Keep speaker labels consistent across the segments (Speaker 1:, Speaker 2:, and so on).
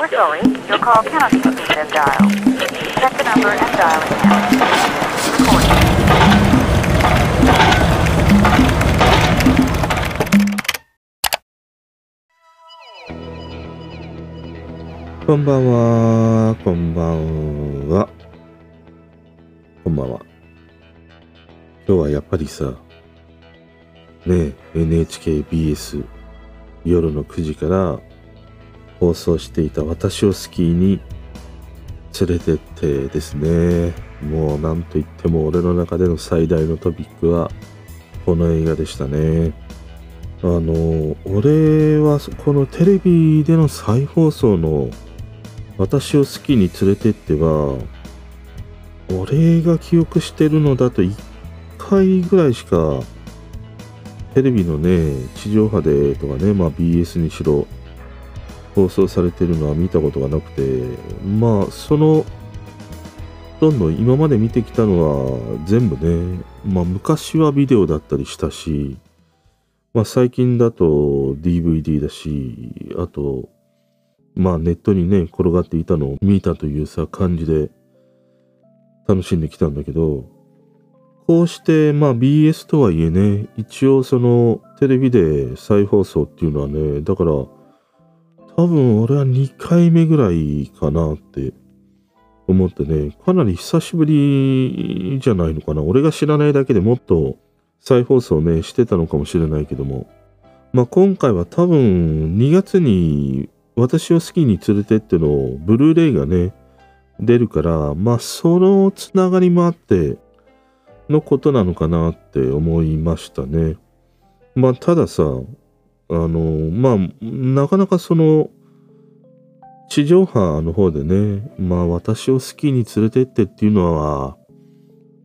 Speaker 1: We're sorry, your call cannot be received dialed. Check the number and dial it now. Recording.
Speaker 2: こんばんは、こんばんは。こんばんは。今日はやっぱりさ、ねえ、NHKBS 夜の9時から放送していた私をスキーに連れてってですね、もうなんといっても俺の中での最大のトピックはこの映画でしたね。あの、俺はこのテレビでの再放送の私を好きに連れてっては、俺が記憶してるのだと1回ぐらいしか、テレビのね、地上波でとかね、まあ BS にしろ、放送されてるのは見たことがなくて、まあその、どんどん今まで見てきたのは全部ね、まあ昔はビデオだったりしたし、まあ最近だと DVD だし、あと、まあネットにね、転がっていたのを見たというさ、感じで楽しんできたんだけど、こうしてまあ BS とはいえね、一応そのテレビで再放送っていうのはね、だから多分俺は2回目ぐらいかなって思ってね、かなり久しぶりじゃないのかな。俺が知らないだけでもっと再放送ね、してたのかもしれないけども。まあ今回は多分2月に私を好きに連れてってのブルーレイがね、出るから、まあそのつながりもあってのことなのかなって思いましたね。まあたださ、あの、まあなかなかその地上波の方でね、まあ私を好きに連れてってっていうのは、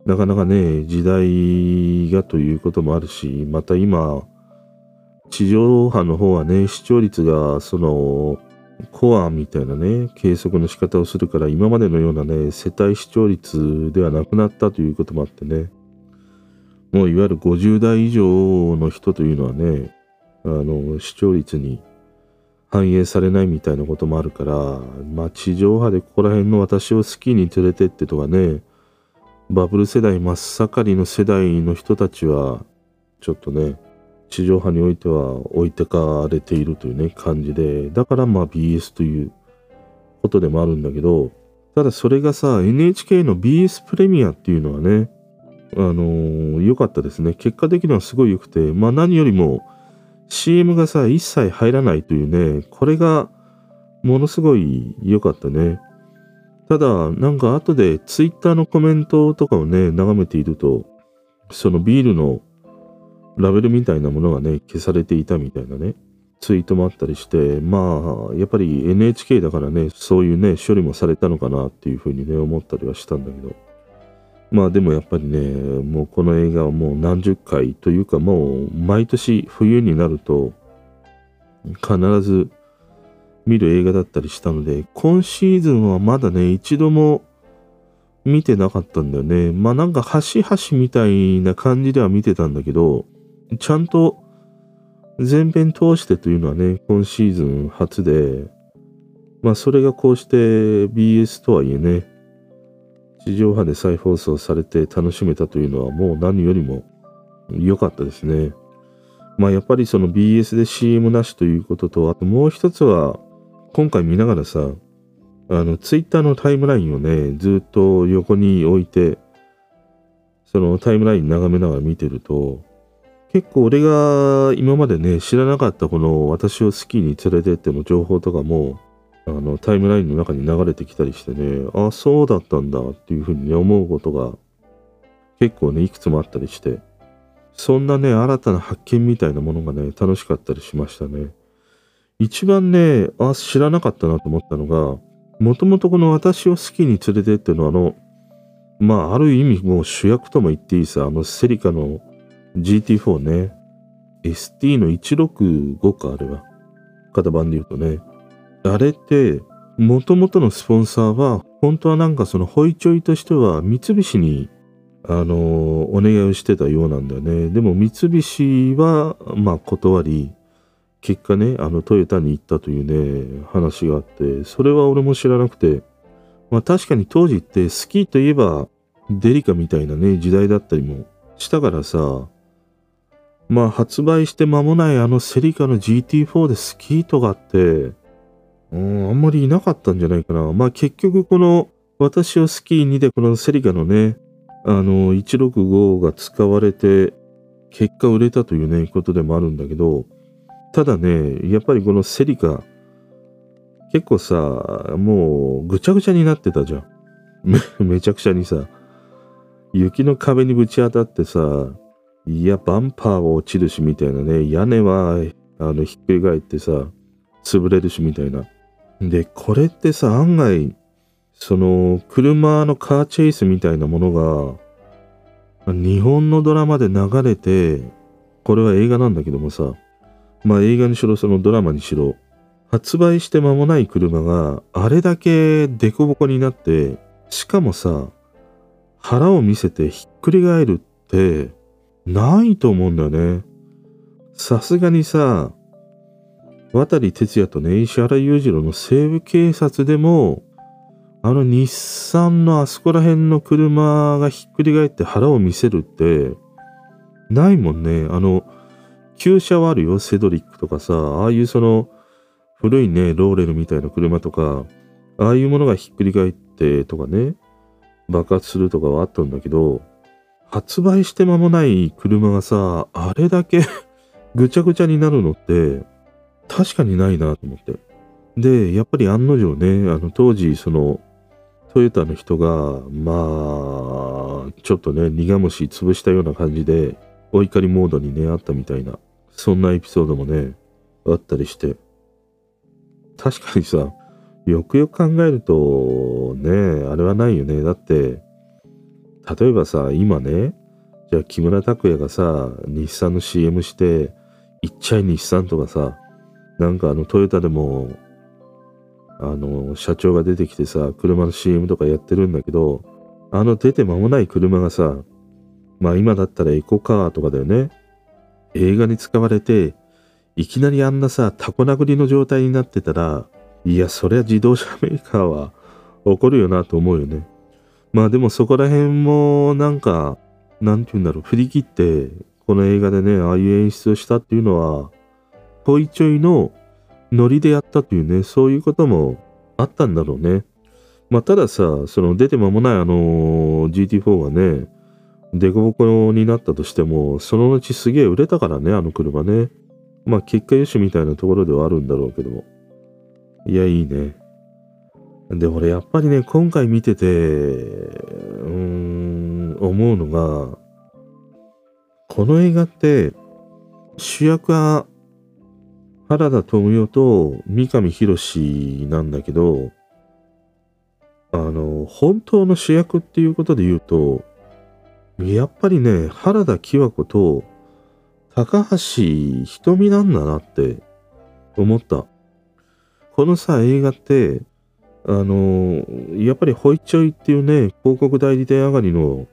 Speaker 2: なかなかね、時代がということもあるし、また今、地上波の方はね、視聴率が、その、コアみたいなね、計測の仕方をするから、今までのようなね、世帯視聴率ではなくなったということもあってね、もういわゆる50代以上の人というのはね、あの、視聴率に反映されないみたいなこともあるから、まあ地上波でここら辺の私を好きに連れてってとかね、バブル世代真っ盛りの世代の人たちは、ちょっとね、地上波においては置いてかれているというね、感じで、だからまあ BS ということでもあるんだけど、ただそれがさ、NHK の BS プレミアっていうのはね、あのー良かったですね。結果的にはすごい良くて、まあ何よりも CM がさ、一切入らないというね、これがものすごい良かったね。ただ、なんか後でツイッターのコメントとかをね、眺めていると、そのビールのラベルみたいなものがね、消されていたみたいなね、ツイートもあったりして、まあ、やっぱり NHK だからね、そういうね、処理もされたのかなっていうふうにね、思ったりはしたんだけど。まあでもやっぱりね、もうこの映画はもう何十回というかもう毎年冬になると必ず見る映画だったりしたので、今シーズンはまだね、一度も見てなかったんだよね。まあなんか端々みたいな感じでは見てたんだけど、ちゃんと全編通してというのはね、今シーズン初で、まあそれがこうして BS とはいえね、地上波で再放送されて楽しめたというのはもう何よりも良かったですね。まあやっぱりその BS で CM なしということと、あともう一つは、今回見ながらさ、あの、ツイッターのタイムラインをね、ずっと横に置いて、そのタイムライン眺めながら見てると、結構俺が今までね、知らなかったこの私をスキーに連れてっての情報とかも、あの、タイムラインの中に流れてきたりしてね、ああ、そうだったんだっていうふうにね、思うことが結構ね、いくつもあったりして、そんなね、新たな発見みたいなものがね、楽しかったりしましたね。一番ね、あ、知らなかったなと思ったのが、もともとこの私を好きに連れてっていうのは、あの、まあ、ある意味もう主役とも言っていいさ、あのセリカの GT4 ね、ST の165か、あれは。型番で言うとね。あれって、もともとのスポンサーは、本当はなんかそのホイチョイとしては三菱にあのお願いをしてたようなんだよね。でも三菱は、まあ断り、結果ね、あのトヨタに行ったというね、話があって、それは俺も知らなくて、まあ確かに当時ってスキーといえばデリカみたいなね、時代だったりもしたからさ、まあ発売して間もないあのセリカの GT4 でスキーとかって、うん、あんまりいなかったんじゃないかな。まあ結局この私をスキーにでこのセリカのね、あの165が使われて結果売れたというね、ことでもあるんだけど、ただね、やっぱりこのセリカ、結構さ、もうぐちゃぐちゃになってたじゃん。めめちゃくちゃにさ、雪の壁にぶち当たってさ、いや、バンパーは落ちるしみたいなね、屋根はあのひっくり返ってさ、潰れるしみたいな。で、これってさ、案外、その、車のカーチェイスみたいなものが、日本のドラマで流れて、これは映画なんだけどもさ、まあ映画にしろ、そのドラマにしろ、発売して間もない車があれだけデコボコになって、しかもさ、腹を見せてひっくり返るって、ないと思うんだよね。さすがにさ、渡哲也とね、石原裕次郎の西部警察でも、あの日産のあそこら辺の車がひっくり返って腹を見せるって、ないもんね。あの、旧車はあるよ。セドリックとかさ、ああいうその、古いね、ローレルみたいな車とか、ああいうものがひっくり返ってとかね、爆発するとかはあったんだけど、発売して間もない車がさ、あれだけ ぐちゃぐちゃになるのって、確かにないなと思って。で、やっぱり案の定ね、あの当時、その、トヨタの人が、まあ、ちょっとね、苦虫潰したような感じで、お怒りモードにね、あったみたいな、そんなエピソードもね、あったりして。確かにさ、よくよく考えると、ね、あれはないよね。だって、例えばさ、今ね、じゃあ木村拓哉がさ、日産の CM して、いっちゃい日産とかさ、なんかあのトヨタでも、あの、社長が出てきてさ、車の CM とかやってるんだけど、あの出て間もない車がさ、まあ今だったらエコカーとかだよね。映画に使われて、いきなりあんなさ、タコ殴りの状態になってたら、いや、そりゃ自動車メーカーは怒るよなと思うよね。まあでもそこら辺もなんか、なんて言うんだろう、振り切って、この映画でね、ああいう演出をしたっていうのは、ホイちょいのノリでやったというね、そういうこともあったんだろうね。まあたださ、その出て間もないあの GT4 がね、デコボコになったとしても、その後すげえ売れたからね、あの車ね。まあ結果よしみたいなところではあるんだろうけども。いや、いいね。で、俺やっぱりね、今回見てて、うーん、思うのが、この映画って、主役は原田知世と三上博史なんだけど、あの、本当の主役っていうことで言うと、やっぱりね、原田喜和子と高橋ひとみなんだなって思った。このさ、映画って、あの、やっぱりホイチョイっていうね、広告代理店上がりの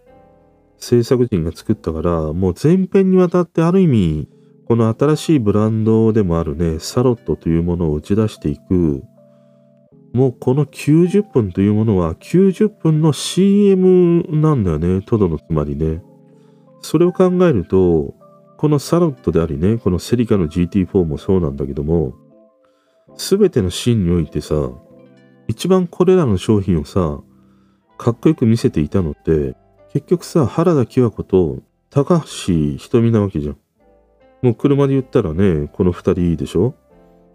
Speaker 2: 制作人が作ったから、もう全編にわたってある意味、この新しいブランドでもあるね、サロットというものを打ち出していく、もうこの90分というものは90分の CM なんだよね、トドのつまりね。それを考えると、このサロットでありね、このセリカの GT4 もそうなんだけども、すべてのシーンにおいてさ、一番これらの商品をさ、かっこよく見せていたのって、結局さ、原田喜和子と高橋ひとみなわけじゃん。もう車で言ったらね、この二人でしょ？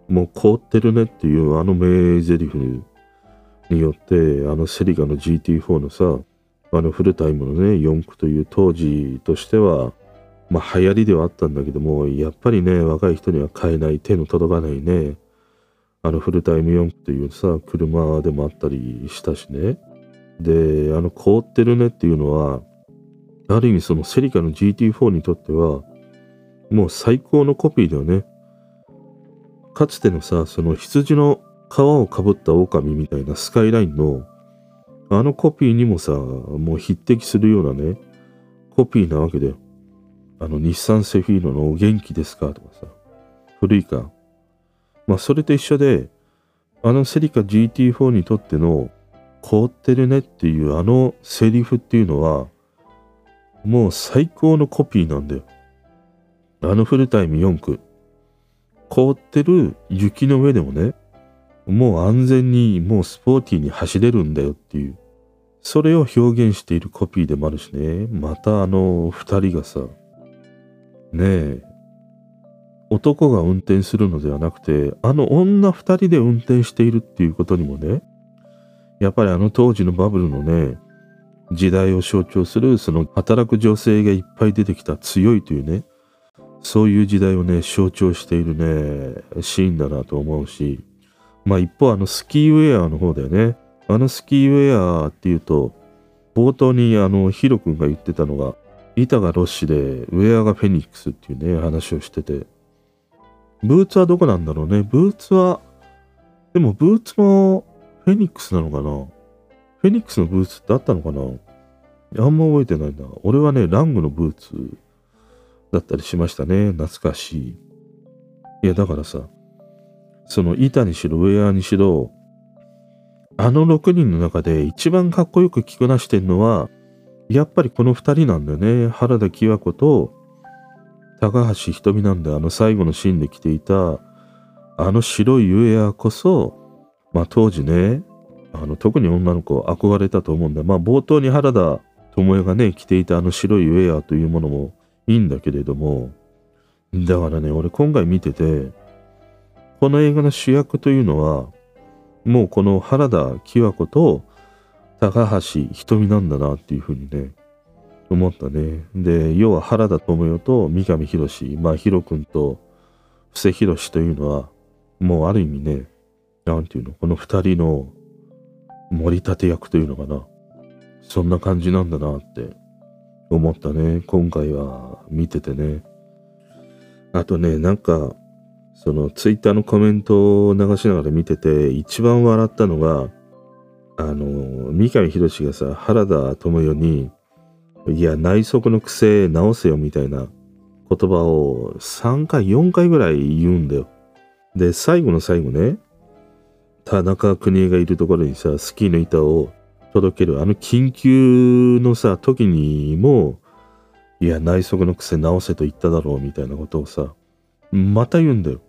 Speaker 2: もう凍ってるねっていうあの名台詞によって、あのセリカの GT4 のさ、あのフルタイムのね、4駆という当時としては、まあ流行りではあったんだけども、やっぱりね、若い人には買えない、手の届かないね、あのフルタイム4駆というさ、車でもあったりしたしね。で、あの凍ってるねっていうのは、ある意味そのセリカの GT4 にとっては、もう最高のコピーだよね。かつてのさ、その羊の皮をかぶった狼みたいなスカイラインの、あのコピーにもさ、もう匹敵するようなね、コピーなわけだよ。あの日産セフィーノのお元気ですか？とかさ、古いか。まあそれと一緒で、あのセリカ GT4 にとっての凍ってるねっていうあのセリフっていうのは、もう最高のコピーなんだよ。あのフルタイム4区。凍ってる雪の上でもね、もう安全にもうスポーティーに走れるんだよっていう。それを表現しているコピーでもあるしね。またあの二人がさ、ねえ、男が運転するのではなくて、あの女二人で運転しているっていうことにもね、やっぱりあの当時のバブルのね、時代を象徴するその働く女性がいっぱい出てきた強いというね、そういう時代をね、象徴しているね、シーンだなと思うし、まあ一方あのスキーウェアの方だよね。あのスキーウェアっていうと、冒頭にあのヒロ君が言ってたのが、板がロッシで、ウェアがフェニックスっていうね、話をしてて、ブーツはどこなんだろうね。ブーツは、でもブーツもフェニックスなのかなフェニックスのブーツってあったのかなあんま覚えてないな。俺はね、ラングのブーツだったりしましたね。懐かしい。いや、だからさ、その板にしろ、ウェアにしろ、あの6人の中で一番かっこよく着こなしてんのは、やっぱりこの2人なんだよね。原田清子と高橋瞳なんで、あの最後のシーンで着ていた、あの白いウェアこそ、まあ当時ね、あの特に女の子憧れたと思うんだ。まあ冒頭に原田智恵がね、着ていたあの白いウェアというものもいいんだけれども、だからね、俺今回見てて、この映画の主役というのは、もうこの原田清子と高橋瞳なんだなっていうふうにね、思ったね。で、要は原田知世と三上博史、まあ、ヒロ君と布施博というのは、もうある意味ね、なんていうの、この二人の盛り立て役というのかな。そんな感じなんだなって思ったね。今回は見ててね。あとね、なんか、そのツイッターのコメントを流しながら見てて、一番笑ったのが、あの、三上博史がさ、原田知世に、いや、内側の癖直せよみたいな言葉を3回、4回ぐらい言うんだよ。で、最後の最後ね、田中邦衛がいるところにさ、スキーの板を届ける、あの緊急のさ、時にも、いや、内側の癖直せと言っただろうみたいなことをさ、また言うんだよ。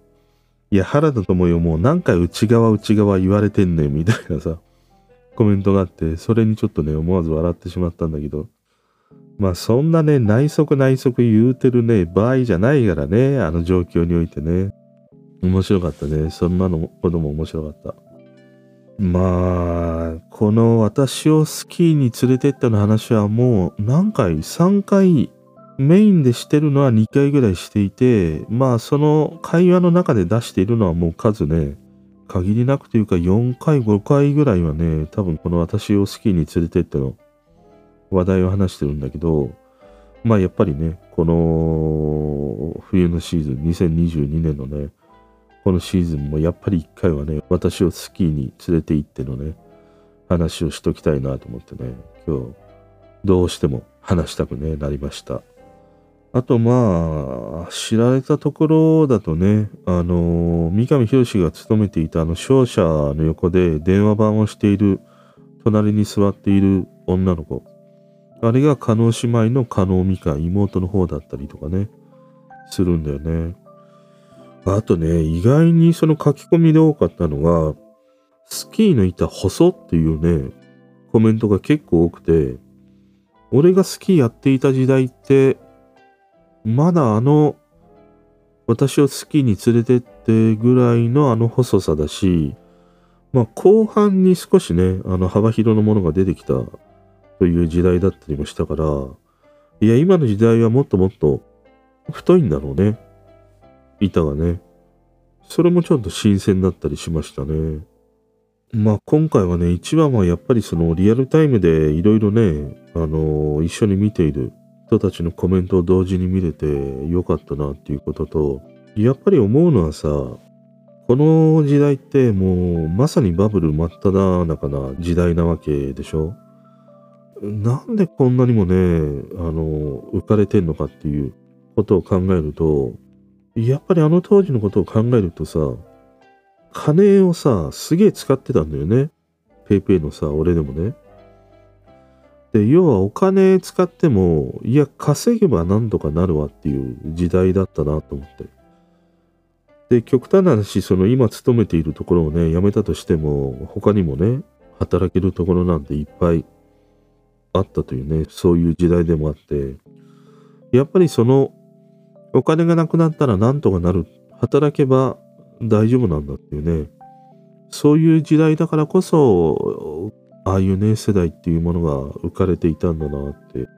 Speaker 2: いや、原田知世もう何回内側内側言われてんねんみたいなさ、コメントがあって、それにちょっとね、思わず笑ってしまったんだけど、まあそんなね、内側内側言うてるね、場合じゃないからね、あの状況においてね。面白かったね。そんなのことも面白かった。まあ、この私をスキーに連れてったの話はもう何回 ?3 回メインでしてるのは2回ぐらいしていて、まあその会話の中で出しているのはもう数ね、限りなくというか4回5回ぐらいはね、多分この私をスキーに連れてっての話題を話してるんだけど、まあやっぱりね、この冬のシーズン、2022年のね、このシーズンもやっぱり一回はね、私をスキーに連れて行ってのね、話をしときたいなと思ってね、今日、どうしても話したくね、なりました。あとまあ、知られたところだとね、あの、三上博士が勤めていたあの商社の横で電話番をしている、隣に座っている女の子。あれが加納姉妹の加納美香、妹の方だったりとかね、するんだよね。あとね、意外にその書き込みで多かったのが、スキーの板細っていうね、コメントが結構多くて、俺がスキーやっていた時代って、まだあの、私をスキーに連れてってぐらいのあの細さだし、まあ後半に少しね、あの幅広のものが出てきたという時代だったりもしたから、いや、今の時代はもっともっと太いんだろうね。板がね。それもちょっと新鮮だったりしましたね。まあ今回はね、一番はやっぱりそのリアルタイムでいろいろね、あのー、一緒に見ている人たちのコメントを同時に見れてよかったなっていうことと、やっぱり思うのはさ、この時代ってもうまさにバブル真っ只中な時代なわけでしょなんでこんなにもね、あの、浮かれてんのかっていうことを考えると、やっぱりあの当時のことを考えるとさ、金をさ、すげえ使ってたんだよね。ペイペイのさ、俺でもね。で、要はお金使っても、いや、稼げばなんとかなるわっていう時代だったなと思って。で、極端な話、その今勤めているところをね、辞めたとしても、他にもね、働けるところなんていっぱいあったというね、そういう時代でもあって、やっぱりその、お金がなくなったらなんとかなる。働けば大丈夫なんだっていうね、そういう時代だからこそ、ああいうね、世代っていうものが浮かれていたんだなって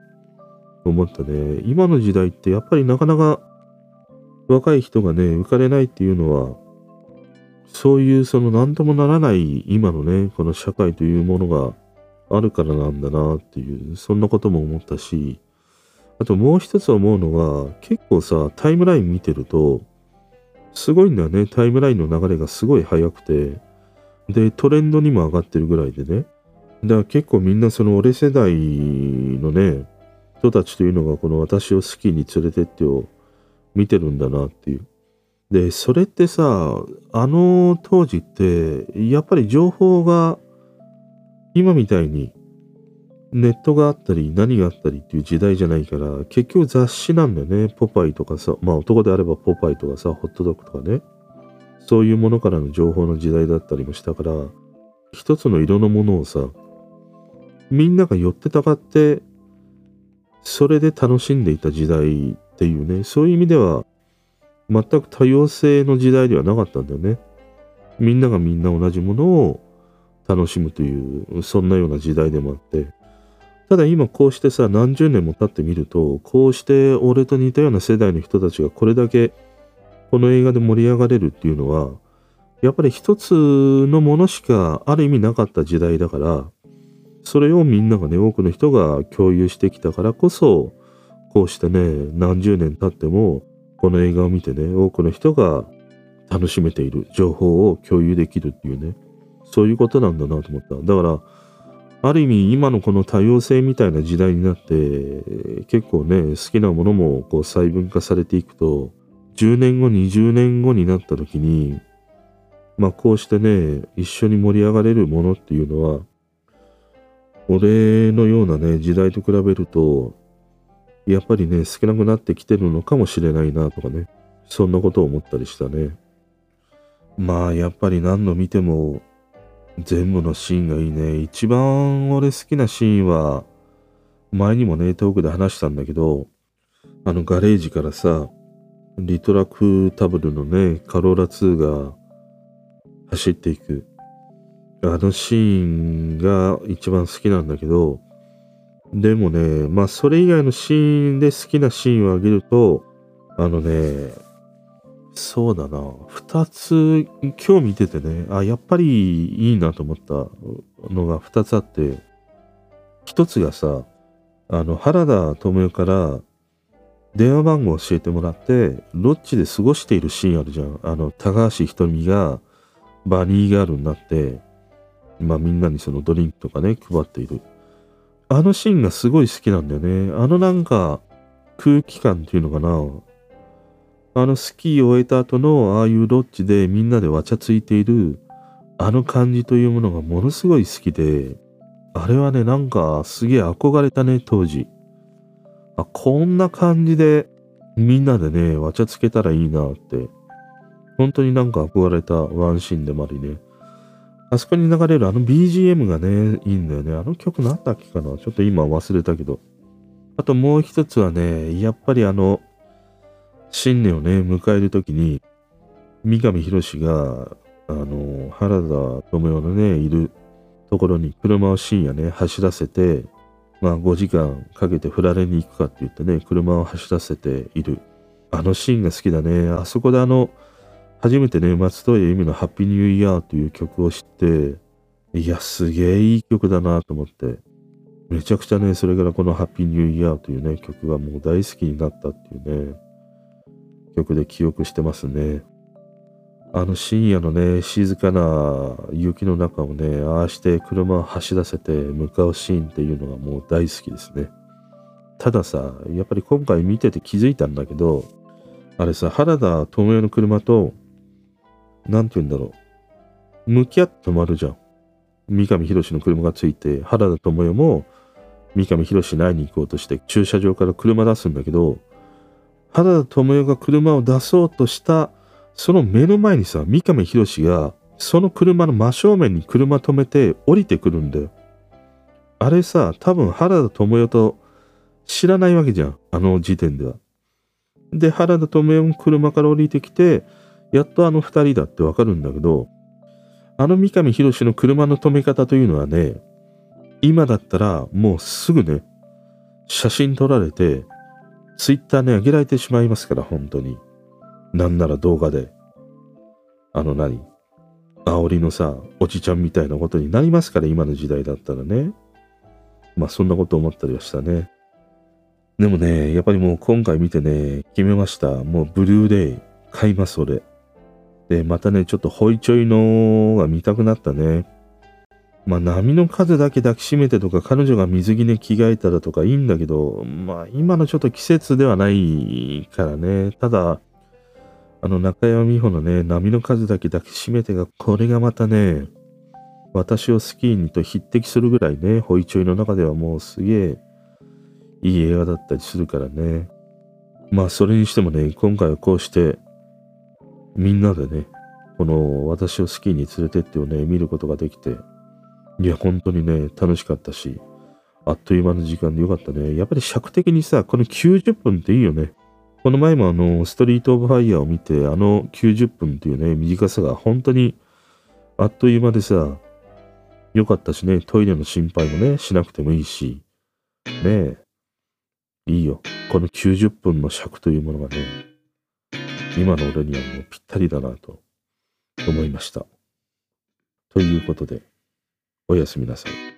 Speaker 2: 思ったね。今の時代ってやっぱりなかなか若い人がね、浮かれないっていうのは、そういうその何ともならない今のね、この社会というものがあるからなんだなっていう、そんなことも思ったし、あともう一つ思うのが、結構さ、タイムライン見てると、すごいんだよね。タイムラインの流れがすごい速くて、で、トレンドにも上がってるぐらいでね。だから結構みんなその俺世代のね、人たちというのがこの私をスキーに連れてってを見てるんだなっていう。で、それってさ、あの当時って、やっぱり情報が今みたいにネットがあったり何があったりっていう時代じゃないから、結局雑誌なんだよね。ポパイとかさ、まあ男であればポパイとかさ、ホットドッグとかね。そういうものからの情報の時代だったりもしたから、一つの色のものをさ、みんなが寄ってたかって、それで楽しんでいた時代っていうね、そういう意味では、全く多様性の時代ではなかったんだよね。みんながみんな同じものを楽しむという、そんなような時代でもあって。ただ今こうしてさ、何十年も経ってみると、こうして俺と似たような世代の人たちがこれだけこの映画で盛り上がれるっていうのは、やっぱり一つのものしかある意味なかった時代だから、それをみんながね、多くの人が共有してきたからこそ、こうしてね、何十年経っても、この映画を見てね、多くの人が楽しめている情報を共有できるっていうね、そういうことなんだなと思った。だから、ある意味今のこの多様性みたいな時代になって、結構ね、好きなものもこう細分化されていくと、10年後、20年後になった時に、まあこうしてね、一緒に盛り上がれるものっていうのは、俺のようなね、時代と比べると、やっぱりね、少なくなってきてるのかもしれないなとかね、そんなことを思ったりしたね。まあやっぱり何度見ても全部のシーンがいいね。一番俺好きなシーンは、前にもね、トークで話したんだけど、あのガレージからさ、リトラクタブルのね、カローラ2が走っていく。あのシーンが一番好きなんだけど、でもね、まあそれ以外のシーンで好きなシーンをあげると、あのね、そうだな、二つ、今日見ててね、あ、やっぱりいいなと思ったのが二つあって、一つがさ、あの、原田知世から電話番号教えてもらって、ロッジで過ごしているシーンあるじゃん。あの、高橋ひとみがバニーガールになって、まあみんなにそのドリンクとかね、配っている。あのシーンがすごい好きなんだよね。あのなんか空気感っていうのかな。あのスキーを終えた後のああいうロッジでみんなでわちゃついているあの感じというものがものすごい好きで、あれはね、なんかすげえ憧れたね、当時。あ、こんな感じでみんなでね、わちゃつけたらいいなって。本当になんか憧れたワンシーンでもありね。あそこに流れるあの BGM がね、いいんだよね。あの曲なんだっけかなちょっと今忘れたけど。あともう一つはね、やっぱりあの、新年をね、迎えるときに、三上博史が、あの、原田知世のね、いるところに車を深夜ね、走らせて、まあ5時間かけて振られに行くかって言ってね、車を走らせている。あのシーンが好きだね。あそこであの、初めてね、松任谷由実のハッピーニューイヤーという曲を知って、いや、すげえいい曲だなと思って。めちゃくちゃね、それからこのハッピーニューイヤーというね、曲がもう大好きになったっていうね、曲で記憶してますね。あの深夜のね、静かな雪の中をね、ああして車を走らせて向かうシーンっていうのがもう大好きですね。たださ、やっぱり今回見てて気づいたんだけど、あれさ、原田智世の車と、なんて言うんだろう向き合って止まるじゃん。三上博史の車がついて、原田智代も三上博史に会いに行こうとして駐車場から車出すんだけど、原田智代が車を出そうとしたその目の前にさ、三上博史がその車の真正面に車止めて降りてくるんだよ。あれさ、多分原田智代と知らないわけじゃん。あの時点では。で、原田智代も車から降りてきて、やっとあの二人だってわかるんだけど、あの三上博史の車の止め方というのはね、今だったらもうすぐね、写真撮られて、ツイッターに上げられてしまいますから、本当に。なんなら動画で。あの何？煽りのさ、おじちゃんみたいなことになりますから、今の時代だったらね。まあそんなこと思ったりはしたね。でもね、やっぱりもう今回見てね、決めました。もうブルーレイ買います、俺。で、またね、ちょっとホイチョイのが見たくなったね。まあ波の数だけ抱きしめてとか、彼女が水着に着替えたらとかいいんだけど、まあ今のちょっと季節ではないからね。ただ、あの中山美穂のね、波の数だけ抱きしめてが、これがまたね、私をスキーにと匹敵するぐらいね、ホイチョイの中ではもうすげえいい映画だったりするからね。まあそれにしてもね、今回はこうして、みんなでね、この私をスキーに連れてってをね、見ることができて、いや、本当にね、楽しかったし、あっという間の時間でよかったね。やっぱり尺的にさ、この90分っていいよね。この前もあの、ストリートオブファイヤーを見て、あの90分っていうね、短さが本当にあっという間でさ、よかったしね、トイレの心配もね、しなくてもいいし、ねえ、いいよ。この90分の尺というものがね、今の俺にはもうぴったりだなと思いました。ということで、おやすみなさい。